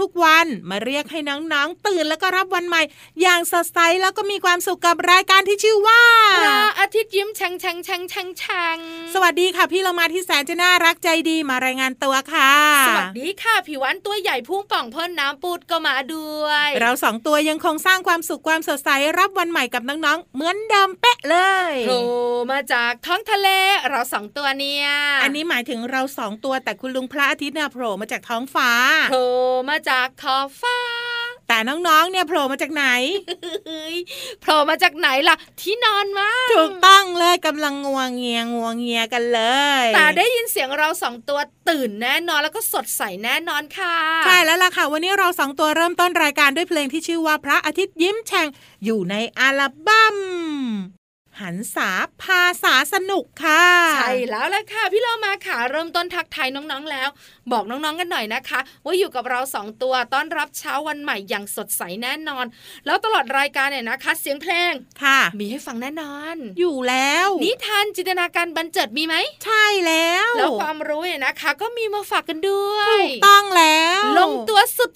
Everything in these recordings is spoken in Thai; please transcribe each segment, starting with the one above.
ทุกๆวัน มาเรียกให้น้องๆตื่นแล้วก็รับวันใหม่ อย่างสดใสแล้วก็มีความสุขกับรายการที่ชื่อว่าพระอาทิตย์ยิ้มแฉ่งแฉ่งแฉ่งแฉ่งแฉ่งสวัสดีค่ะพี่เรามาที่แสนจะน่ารักใจดีมารายงานตัวค่ะ สวัสดีค่ะผิววันตัวใหญ่พุ่งป่องพ่นน้ำปูดก็มาด้วย เราสองตัวยังคงสร้างความสุขความสดใสรับวันใหม่กับน้องๆเหมือนเดิมเป๊ะเลยโผล่มาจากท้องทะเลเราสองตัวเนี่ย อันนี้หมายถึงเราสองตัวแต่คุณลุงพระอาทิตย์เนี่ยโผล่มาจากท้องฟ้าโผล่มาจากขอบฟ้า แต่น้องๆ เนี่ยโผล่มาจากไหนเฮ้ยโผล่มาจากไหนล่ะ ที่นอนมาถูกต้องเลยกำลังงวงเงียงวงเงียกันเลย แต่ได้ยินเสียงเราสองตัวตื่นแน่นอนแล้วก็สดใสแน่นอนค่ะ ใช่แล้วล่ะค่ะ วันนี้เราสองตัวเริ่มต้นรายการด้วยเพลงที่ชื่อว่าพระอาทิตย์ยิ้มแฉ่งอยู่ในอัลบั้ม หันษาภาษาสนุกค่ะ ใช่แล้วล่ะค่ะ พี่เรามาค่ะเริ่มต้นทักทายน้องๆแล้ว บอกน้องๆกันหน่อยนะคะ ว่าอยู่กับเราสองตัวต้อนรับเช้าวันใหม่อย่างสดใสแน่นอน แล้วตลอดรายการเนี่ยนะคะ เสียงเพลงค่ะ มีให้ฟังแน่นอน อยู่แล้ว นิทานจินตนาการบันเจิดมีไหมใช่แล้ว แล้วความรู้เนี่ยนะคะ ก็มีมาฝากกันด้วยถูกต้องแล้ว ลงตัวสุด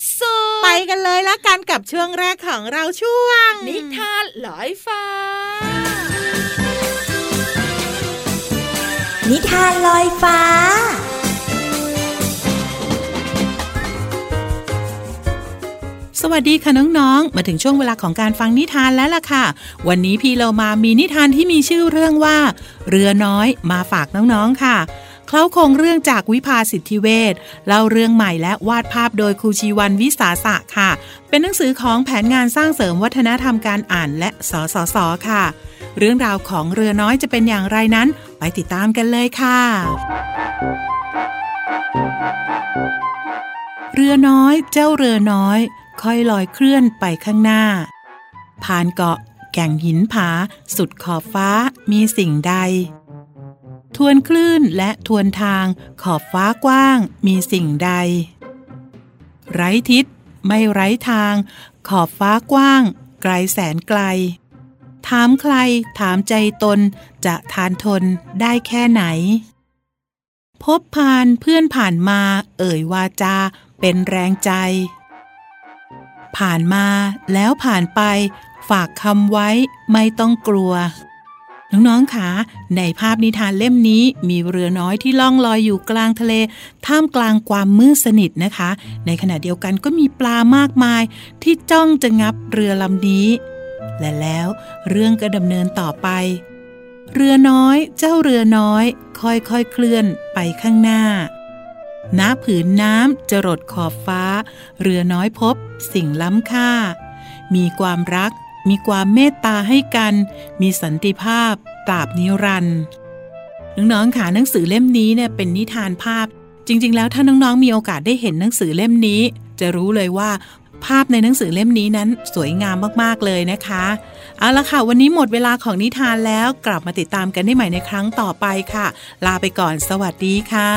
ไปกันเลยละกันกับช่วงแรกของเราช่วงๆนิทานลอยฟ้า นิทานลอยฟ้า สวัสดีค่ะน้องๆ มาถึงช่วงเวลาของการฟังนิทานแล้วล่ะค่ะ วันนี้พี่เรามามีนิทานที่มีชื่อเรื่องว่า เรือน้อยมาฝากน้องๆค่ะเคล้าคงเรื่องจากวิภาสิทธิเวชเล่าเรื่องใหม่และวาดภาพโดยครูชีวันวิสาสะค่ะ เป็นหนังสือของแผนงานสร้างเสริมวัฒนธรรมการอ่านและสสสค่ะ เรื่องราวของเรือน้อยจะเป็นอย่างไรนั้น ไปติดตามกันเลยค่ะ เรือน้อยเจ้าเรือน้อย ค่อยลอยเคลื่อนไปข้างหน้า ผ่านเกาะ แก่งหินผา สุดขอบฟ้ามีสิ่งใด ทวนคลื่นและทวนทางขอบฟ้ากว้างมีสิ่งใด ไร้ทิศ ไม่ไร้ทาง ขอบฟ้ากว้าง ไกลแสนไกล ถามใคร ถามใจตน จะทานทนได้แค่ไหน พบผ่านเพื่อนผ่านมา เอ่ยวาจา เป็นแรงใจ ผ่านมาแล้วผ่านไป ฝากคำไว้ไม่ต้องกลัว น้องๆคะในภาพนิทานเล่มนี้มีเรือน้อยที่ล่องลอยอยู่กลางทะเล ท่ามกลางความมืดสนิทนะคะ ในขณะเดียวกันก็มีปลามากมาย ที่จ้องจะงับเรือลำนี้ และแล้วเรื่องก็ดำเนินต่อไป เรือน้อยเจ้าเรือน้อย ค่อยๆเคลื่อนไปข้างหน้าณผืนน้ำจรดขอบฟ้า เรือน้อยพบ สิ่งล้ำค่า มีความรัก มีความเมตตาให้กัน มีสันติภาพตราบนิรันดร์น้องๆค่ะหนังสือเล่มนี้เนี่ยเป็นนิทานภาพ จริง ๆ แล้วถ้าน้องๆมีโอกาสได้เห็นหนังสือเล่มนี้ จะรู้เลยว่า ภาพในหนังสือเล่มนี้นั้นสวยงามมากๆเลยนะคะ เอาละค่ะ วันนี้หมดเวลาของนิทานแล้วกลับมาติดตามกันได้ใหม่ในครั้งต่อไปค่ะ ลาไปก่อนสวัสดีค่ะ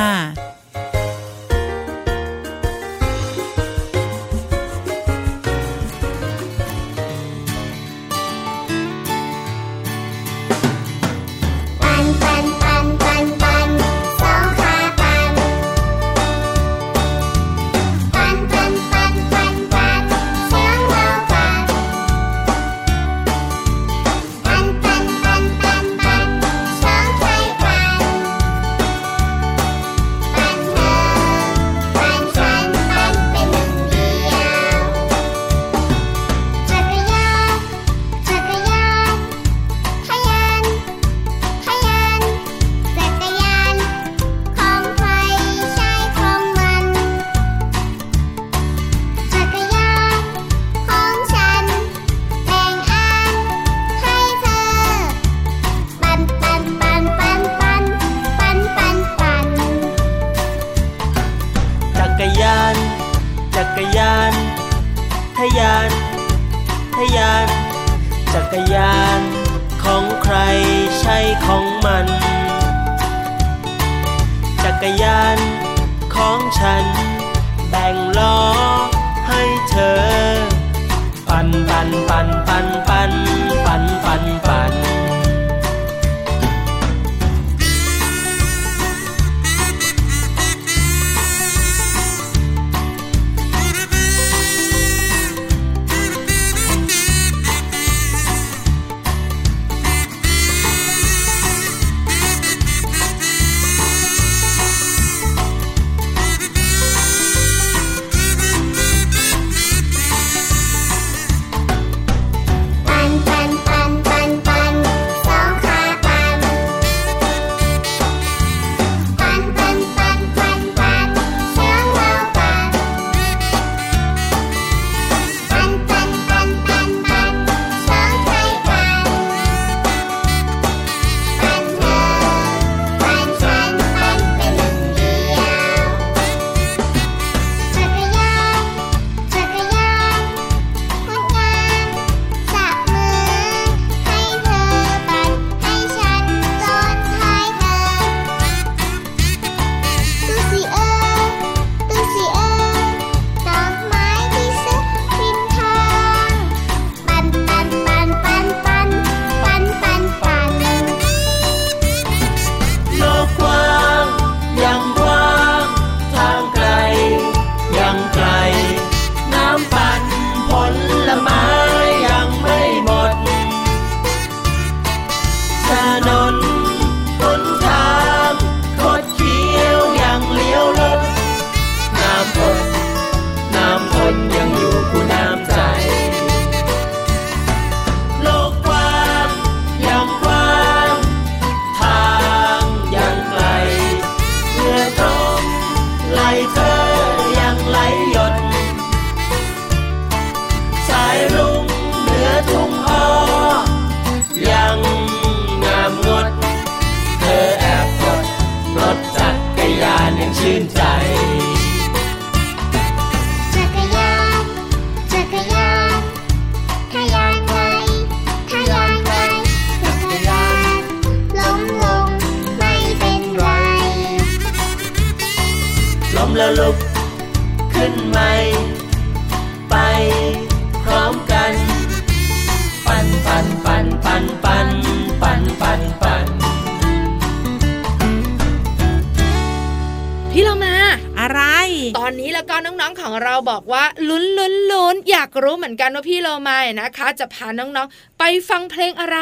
ปันปันปันปันปันปันตอนนี้แล้วก็น้องๆของเราบอกว่าลุ้นลุ้นลุ้นอยากรู้เหมือนกันว่าพี่โลมาเนี่ยนะคะ จะพาน้องๆ ไปฟังเพลงอะไร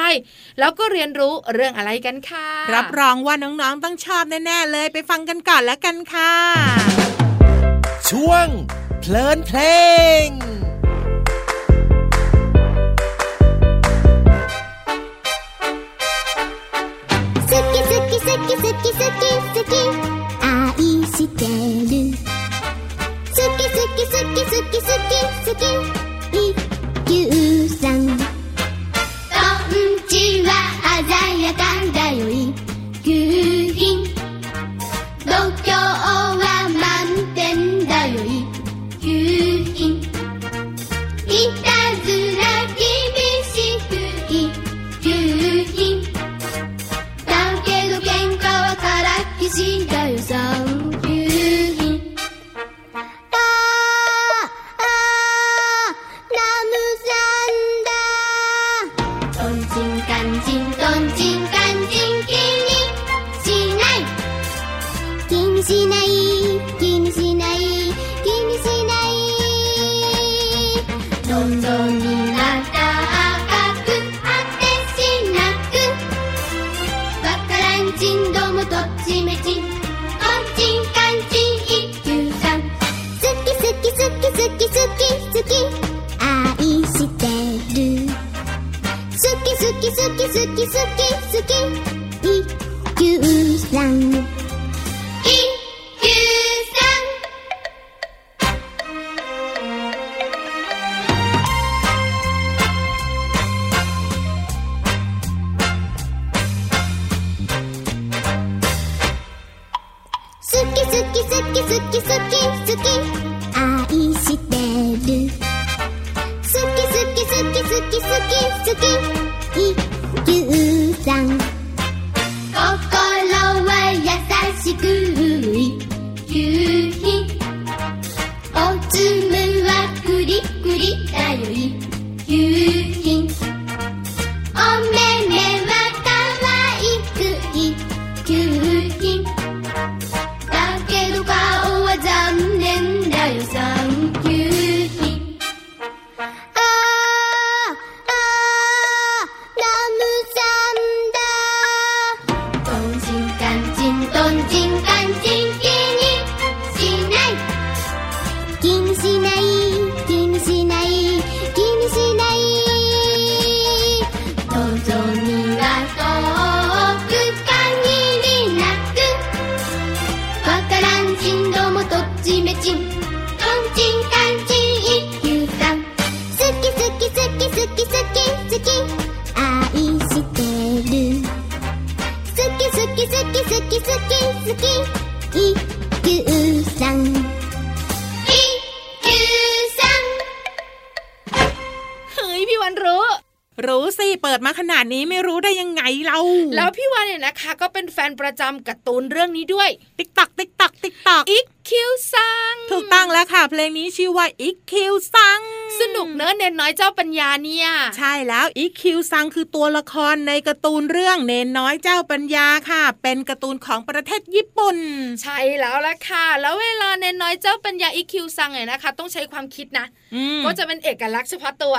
แล้วก็เรียนรู้เรื่องอะไรกันค่ะ รับรองว่าน้องๆต้องชอบแน่ๆเลยไปฟังกันก่อนแล้วกันค่ะ ช่วงเพลินเพลง てる。すきすきすきすきすき好き。ゅうさん。こんちはあざやかだ。 นแฟนประจำการ์ตูนเรื่องนี้ด้วย ติ๊กตักติ๊กตักติ๊กตักอิคคิวซังถูกต้องแล้วค่ะ เพลงนี้ชื่อว่าอิคคิวซังสนุกเนอะเณรน้อยเจ้าปัญญาเนี่ยใช่แล้วอิคคิวซังคือตัวละครในการ์ตูนเรื่องเณรน้อยเจ้าปัญญาค่ะ เป็นการ์ตูนของประเทศญี่ปุ่น ใช่แล้วละค่ะ แล้วเวลาเณรน้อยเจ้าปัญญาอิคคิวซังเนี่ยนะคะ ต้องใช้ความคิดนะอืมก็จะเป็นเอกลักษณ์เฉพาะตัว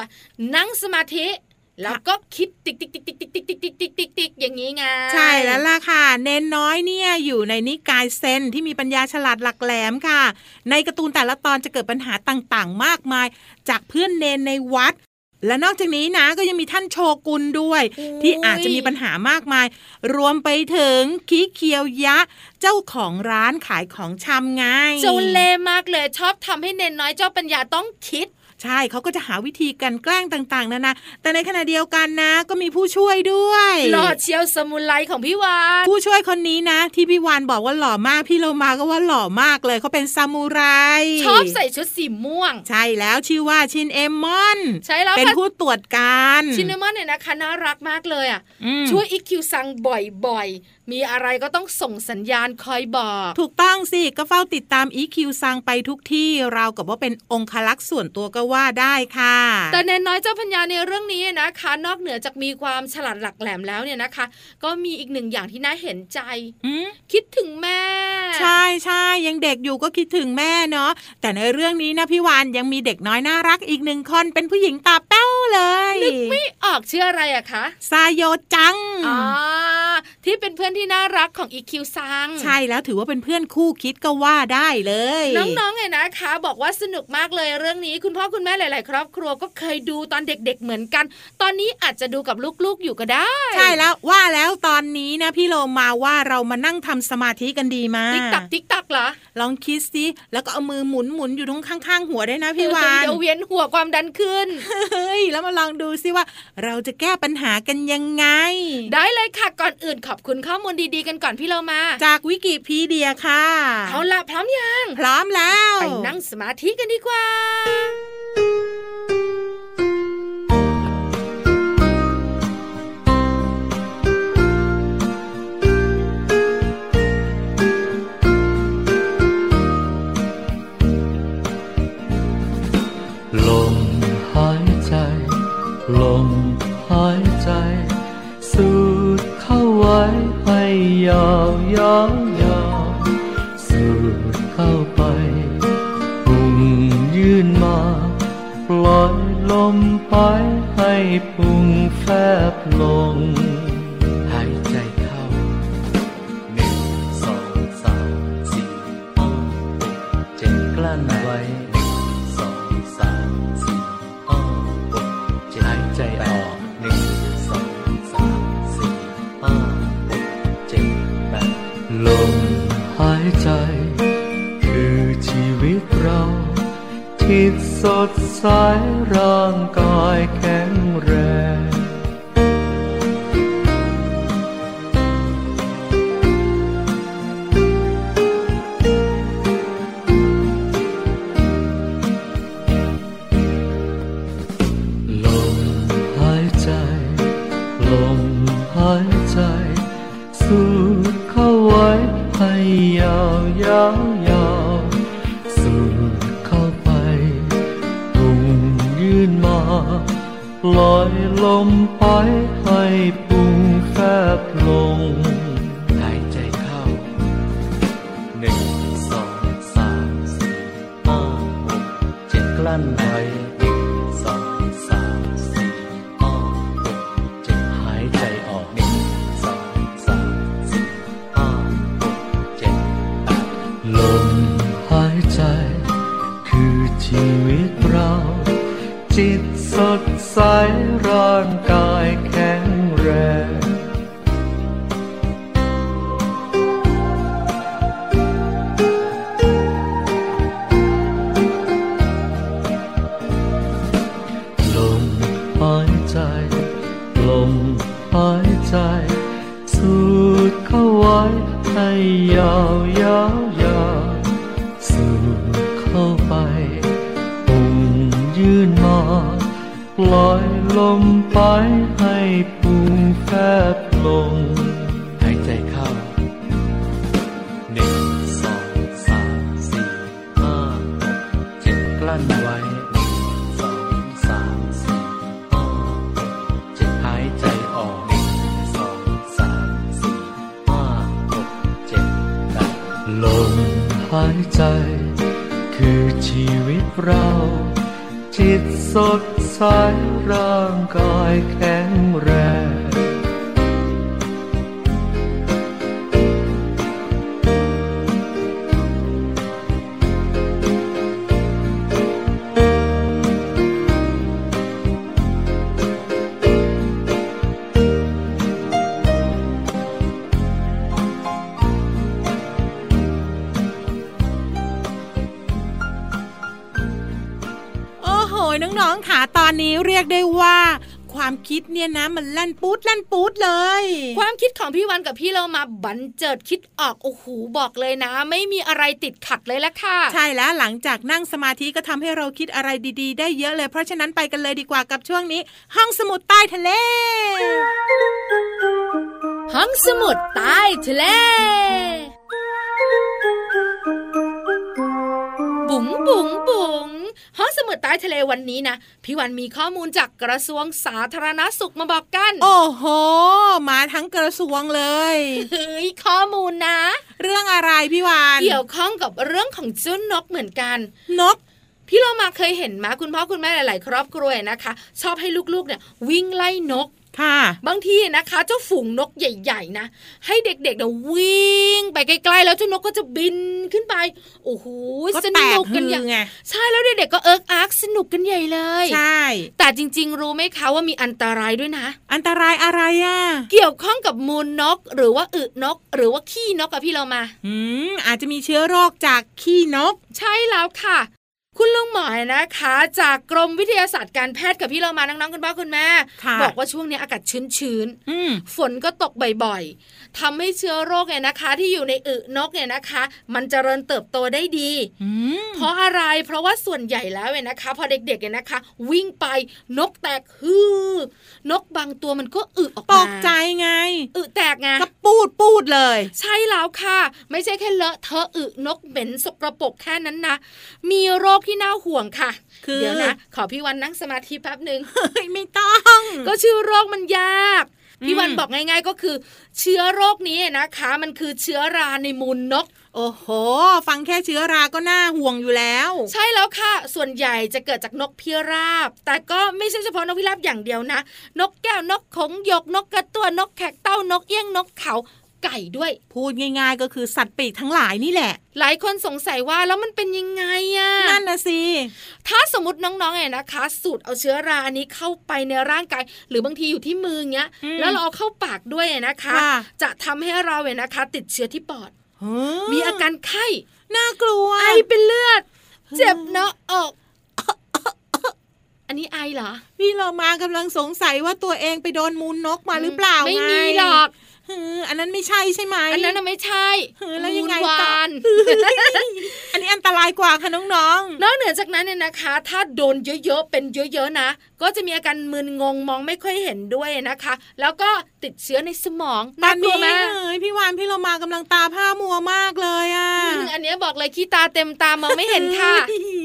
นั่งสมาธิ แล้วก็คิดติ๊กติ๊กติ๊กติ๊กติ๊กติ๊กติ๊กติ๊กติ๊กติ๊กติ๊กอย่างนี้ไงใช่แล้วล่ะค่ะ เณรน้อยเนี่ยอยู่ในนิกายเซนที่มีปัญญาฉลาดหลักแหลมค่ะ ในการ์ตูนแต่ละตอนจะเกิดปัญหาต่างๆ มากมาย จากเพื่อนเณรในวัด และนอกจากนี้นะก็ยังมีท่านโชกุนด้วย ที่อาจจะมีปัญหามากมาย รวมไปถึงคิเคียวยะ เจ้าของร้านขายของชำไงเจ้าเล่ห์มากเลยชอบทำให้เณรน้อยเจ้าปัญญาต้องคิด ใช่เขาก็จะหาวิธีการแกล้งต่างๆนานาแต่ในขณะเดียวกันนะ ก็มีผู้ช่วยด้วยหล่อเชียวสมุนไลของพี่วานผู้ช่วยคนนี้นะ ที่พี่วานบอกว่าหล่อมากพี่โลมาก็ว่าหล่อมากเลยเขาเป็นซามูไรชอบใส่ชุดสีม่วง ใช่แล้วชื่อว่าชินเอมอนใช่แล้วเป็นค่ะผู้ตรวจการชินเนมอนเนี่ยนะคะน่ารักมากเลยอะอืมช่วยอีคิวซังบ่อยๆ มีอะไรก็ต้องส่งสัญญาณคอยบอก ถูกต้องสิ ก็เฝ้าติดตาม EQ ซังไปทุกที่เรากับว่าเป็นองคลักษ์ส่วนตัวก็ว่าได้ค่ะ แต่เนนน้อยเจ้าพัญญาในเรื่องนี้นะคะ นอกเหนือจากมีความฉลาดหลักแหลมแล้วเนี่ยนะคะ ก็มีอีกหนึ่งอย่างที่น่าเห็นใจอืมคิดถึงแม่ ใช่ใช่ยังเด็กอยู่ก็คิดถึงแม่เนาะแต่ในเรื่องนี้นะพี่วานยังมีเด็กน้อยน่ารักอีกหนึ่งคนเป็นผู้หญิงตาแป้ว เลยนึกไม่ออกชื่ออะไรอะคะซาโยจังอ๋อที่เป็นเพื่อนที่น่ารักของอีคิวซังใช่แล้วถือว่าเป็นเพื่อนคู่คิดก็ว่าได้เลย น้องๆไงนะคะ บอกว่าสนุกมากเลยเรื่องนี้ คุณพ่อคุณแม่หลาย ๆ ครอบครัวก็เคยดูตอนเด็ก ๆ เหมือนกัน ตอนนี้อาจจะดูกับลูกๆอยู่ก็ได้ ใช่แล้วว่าแล้วตอนนี้นะพี่โลมาว่าเรามานั่งทำสมาธิกันดีมาติ๊กตักติ๊กตักเหรอลองคิดสิแล้วก็เอามือหมุนหมุนอยู่ตรงข้างๆ หัวได้วยนะพี่วานเดี๋ยวเวียนหัวความดันขึ้นเฮ้ยแล้วมาลองดูสิว่า เราจะแก้ปัญหากันยังไง ได้เลยค่ะก่อนอื่นขอบคุณข้อมูลดีๆกันก่อนพี่เรามา จากวิกิพีเดียค่ะ เอาละพร้อมยัง พร้อมแล้ว ไปนั่งสมาธิกันดีกว่า ยาวยาวยาวสูดเข้าไปพุงยื่นมา ปล่อยลมไปให้พุงแฟบลง ม ร่างกายแข็งแรง นนี้เรียกได้ว่าความคิดเนี่ยนะมันลั่นปูดลั่นปูดเลย ความคิดของพี่วันกับพี่เรามาบันเจิดคิดออกโอ้โหบอกเลยนะ ไม่มีอะไรติดขัดเลยละค่ะ ใช่แล้วหลังจากนั่งสมาธิก็ทำให้เราคิดอะไรดีๆ ได้เยอะเลย เพราะฉะนั้นไปกันเลยดีกว่ากับช่วงนี้ ห้องสมุดใต้ทะเล ห้องสมุดใต้ทะเล ต้ทะเลวันนี้นะพี่วันมีข้อมูลจากกระทรวงสาธารณสุขมาบอกกัน โอ้โห มาทั้งกระทรวงเลยเฮ้ยข้อมูลนะ เรื่องอะไรพี่วานเกี่ยวข้องกับเรื่องของเจ้านกเหมือนกัน นกพี่เรามาเคยเห็นมาคุณพ่อคุณแม่หลาย ๆ ครอบครัวนะคะ ชอบให้ลูก ๆ เนี่ยวิ่งไล่นก ค่ะ บางทีนะคะ เจ้าฝูงนกใหญ่ ๆ นะ ให้เด็กๆเนี่ยวิ่งไปไกลๆแล้วเจ้านกก็จะบินขึ้นไป โอ้โหก็สแตนุกกฮืกันใหญ่อไงใช่แล้วเด็กๆก็เอิกอาร์กสนุกกันใหญ่เลยใช่ แต่จริง ๆ รู้ไหมคะว่ามีอันตรายด้วยนะ อันตรายอะไรอะเกี่ยวข้องกับมูลนก หรือว่าอึนก หรือว่าขี้นกอะพี่เรามา อืมอาจจะมีเชื้อโรคจากขี้นก ใช่แล้วค่ะ คุณลุงหมอยนะคะ จากกรมวิทยาศาสตร์การแพทย์กับพี่เรามาน้องๆคุณพ่อคุณแม่ค่ะบอกว่าช่วงนี้อากาศชื้นอืมๆฝนก็ตกบ่อยๆทำให้เชื้อโรคเนี่ยนะคะ ที่อยู่ในอึนกเนี่ยนะคะ มันเจริญเติบโตได้ดีอืมเพราะอะไรเพราะว่าส่วนใหญ่แล้วเนี่ยนะคะ พอเด็กๆเนี่ยนะคะ วิ่งไปนกแตกฮือนกบางตัวมันก็อึออกตมากใจไงอึแตกไงก็ปูดปูดเลย ใช่แล้วค่ะ ไม่ใช่แค่เลอะเทอะอึนกเหม็นสกรปรกแค่นั้นนะมีโรคที่น่าห่วงค่ะคือเดี๋ยวนะขอพี่วันนั่งสมาธิแป๊บหนึ่งเฮ้ยไม่ต้อง ก็ชื่อโรคมันยากพี่อืมวันบอกง่ายๆก็คือ เชื้อโรคนี้นะคะ มันคือเชื้อราในมูลนก โอ้โห ฟังแค่เชื้อราก็น่าห่วงอยู่แล้ว ใช่แล้วค่ะ ส่วนใหญ่จะเกิดจากนกพิราบ แต่ก็ไม่ใช่เฉพาะนกพิราบอย่างเดียวนะ นกแก้วนกขงหยกนกกระตัวนกแขกเต้านกเอี้ยงนกเขา ไก่ด้วย พูดง่าย ๆ ก็คือสัตว์ปีกทั้งหลายนี่แหละ หลายคนสงสัยว่าแล้วมันเป็นยังไงอะนั่นนะสิถ้าสมมติน้องๆเนี่ยนะคะ สูดเอาเชื้อราอันนี้เข้าไปในร่างกาย หรือบางทีอยู่ที่มือเงี้ยอืมแล้วเราเอาเข้าปากด้วยนะคะค่ะจะทำให้เราเนี่ยนะคะ ติดเชื้อที่ปอดเฮ้มีอาการไข้น่ากลัวไอเป็นเลือด เจ็บหน้าอกอันนี้ไอเหรอ พี่เรามากำลังสงสัยว่าตัวเองไปโดนมูลนกมาหรือเปล่าไม่ไงมีหรอกเฮ้ ออันนั้นไม่ใช่ใช่ไหมอันนั้นน่ะไม่ใช่เฮ้ยแล้วยังไงมูลต่อวานอันนี้อันตรายกว่าค่ะน้องนอกเหนือจากนั้นเนี่ยนะคะ ถ้าโดนเยอะๆเป็นเยอะๆนะ ก็จะมีอาการมึนงงมองไม่ค่อยเห็นด้วยนะคะ แล้วก็ติดเชื้อในสมองๆตอน่านกลัวนี้ไหมเฮ้ยพี่วานพี่เรามากำลังตาผ้ามัวมากเลยอะอืมอันเนี้ยบอกเลยขี้ตาเต็มตามองไม่เห็นค่ะเฮ้ย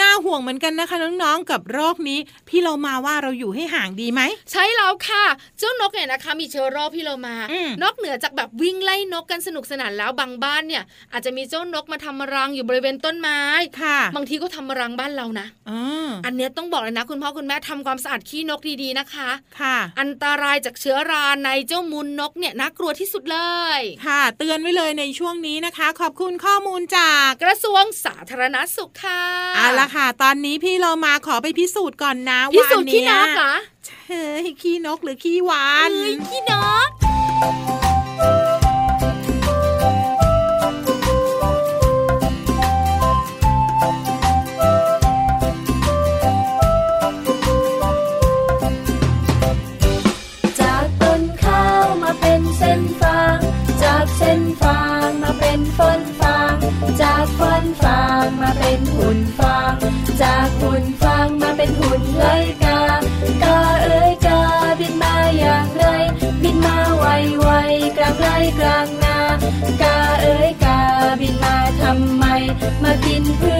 น่าห่วงเหมือนกันนะคะน้องๆกับโรคนี้ พี่เรามาว่าเราอยู่ให้ห่างดีไหมใช่แล้วค่ะ เจ้านกเนี่ยนะคะ มีเชื้อโรคพี่เรามาอืมนอกเหนือจากแบบวิ่งไล่นกกันสนุกสนานแล้วบางบ้านเนี่ย อาจจะมีเจ้านกมาทำรังอยู่บริเวณต้นไม้ค่ะ บางทีก็ทำรังบ้านเรานะอ๋ออันเนี้ยต้องบอกเลยนะ คุณพ่อคุณแม่ทำความสะอาดขี้นกดีๆนะคะ ค่ะ อันตรายจากเชื้อราในเจ้ามูลนกเนี่ยน่ากลัวที่สุดเลย ค่ะ เตือนไว้เลยในช่วงนี้นะคะ ขอบคุณข้อมูลจากกระทรวงสาธารณสุขค่ะเอาละค่ะ ตอนนี้พี่เรามาขอไปพิสูจน์ก่อนนะพิว่าสูจน์ขี้นกเหรอเฮ้ยขี้นกหรือขี้หวานเอ้ยขี้นกจาก ฝันฟาง จากฝันฟางมาเป็นหุ่นฟาง จากหุ่นฟางมาเป็นหุ่นไลกากาเอ้ยกาบินมาอย่างไร บินมาไวไวๆกลางไรกลางนากาเอ้ยกาบินมาทำไม มากินพืช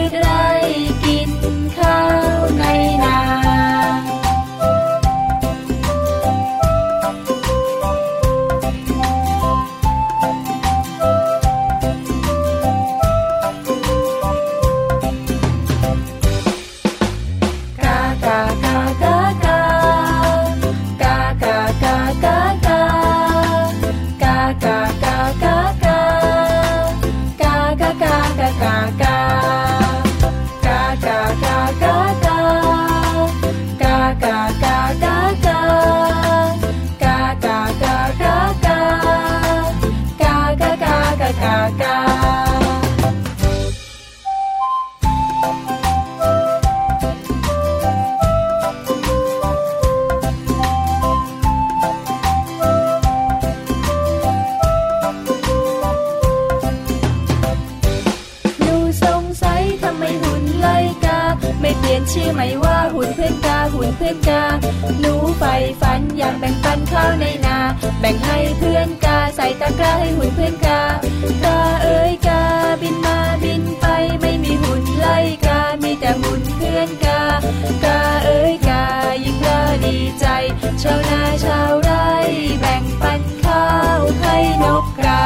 ชื่อใหม่ว่าหุ่นเพื่อนกาหุ่นเพื่อนกาหนูไฟฝันอยากแบ่งปันข้าวในนา แบ่งให้เพื่อนกาใส่ตะกร้าให้หุ่นเพื่อนกากาเอ้ยกาบินมาบินไปไม่มีหุ่นไล่กา มีแต่หุ่นเพื่อนกากาเอ้ยกายิ่งกาดีใจชาวนาชาวไร่แบ่งปันข้าวให้นกกา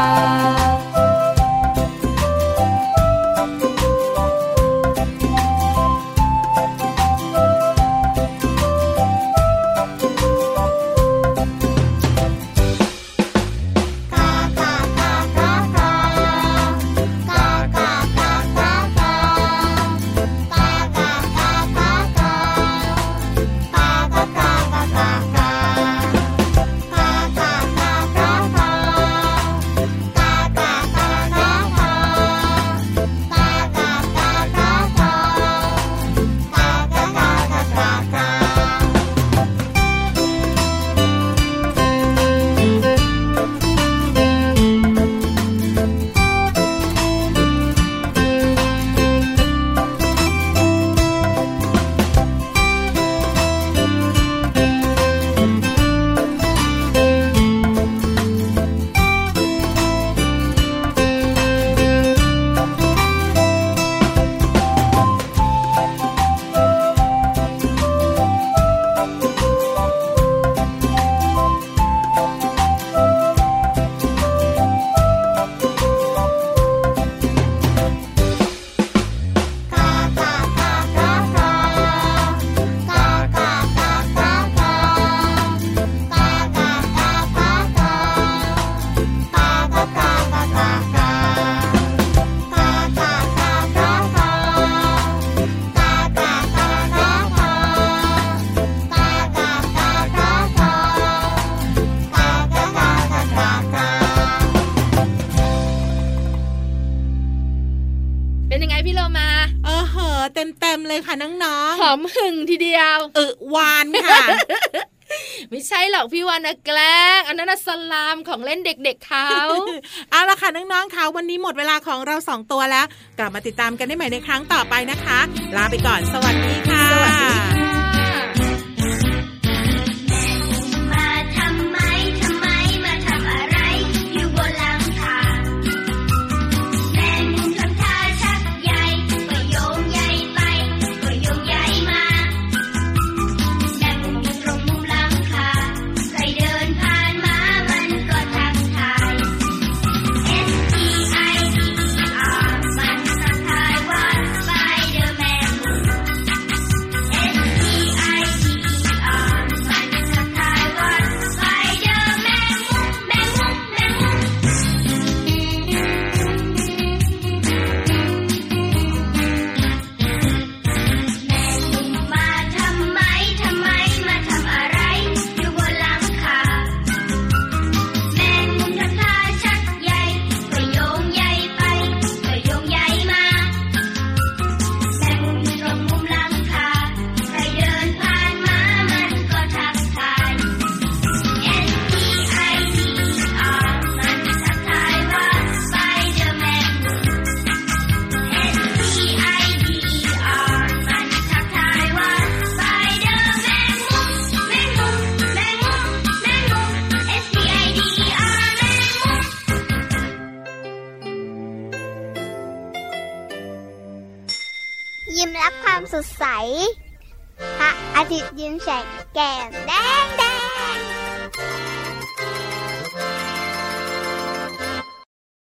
อกพี่วานนะแกล้งอันนั้นนะสลามของเล่นเด็กๆเขาเอาละค่ะน้องๆค่ะวันนี้หมดเวลาของเราสองตัวแล้ว กลับมาติดตามกันได้ใหม่ในครั้งต่อไปนะคะ ลาไปก่อนสวัสดีค่ะสวัสดี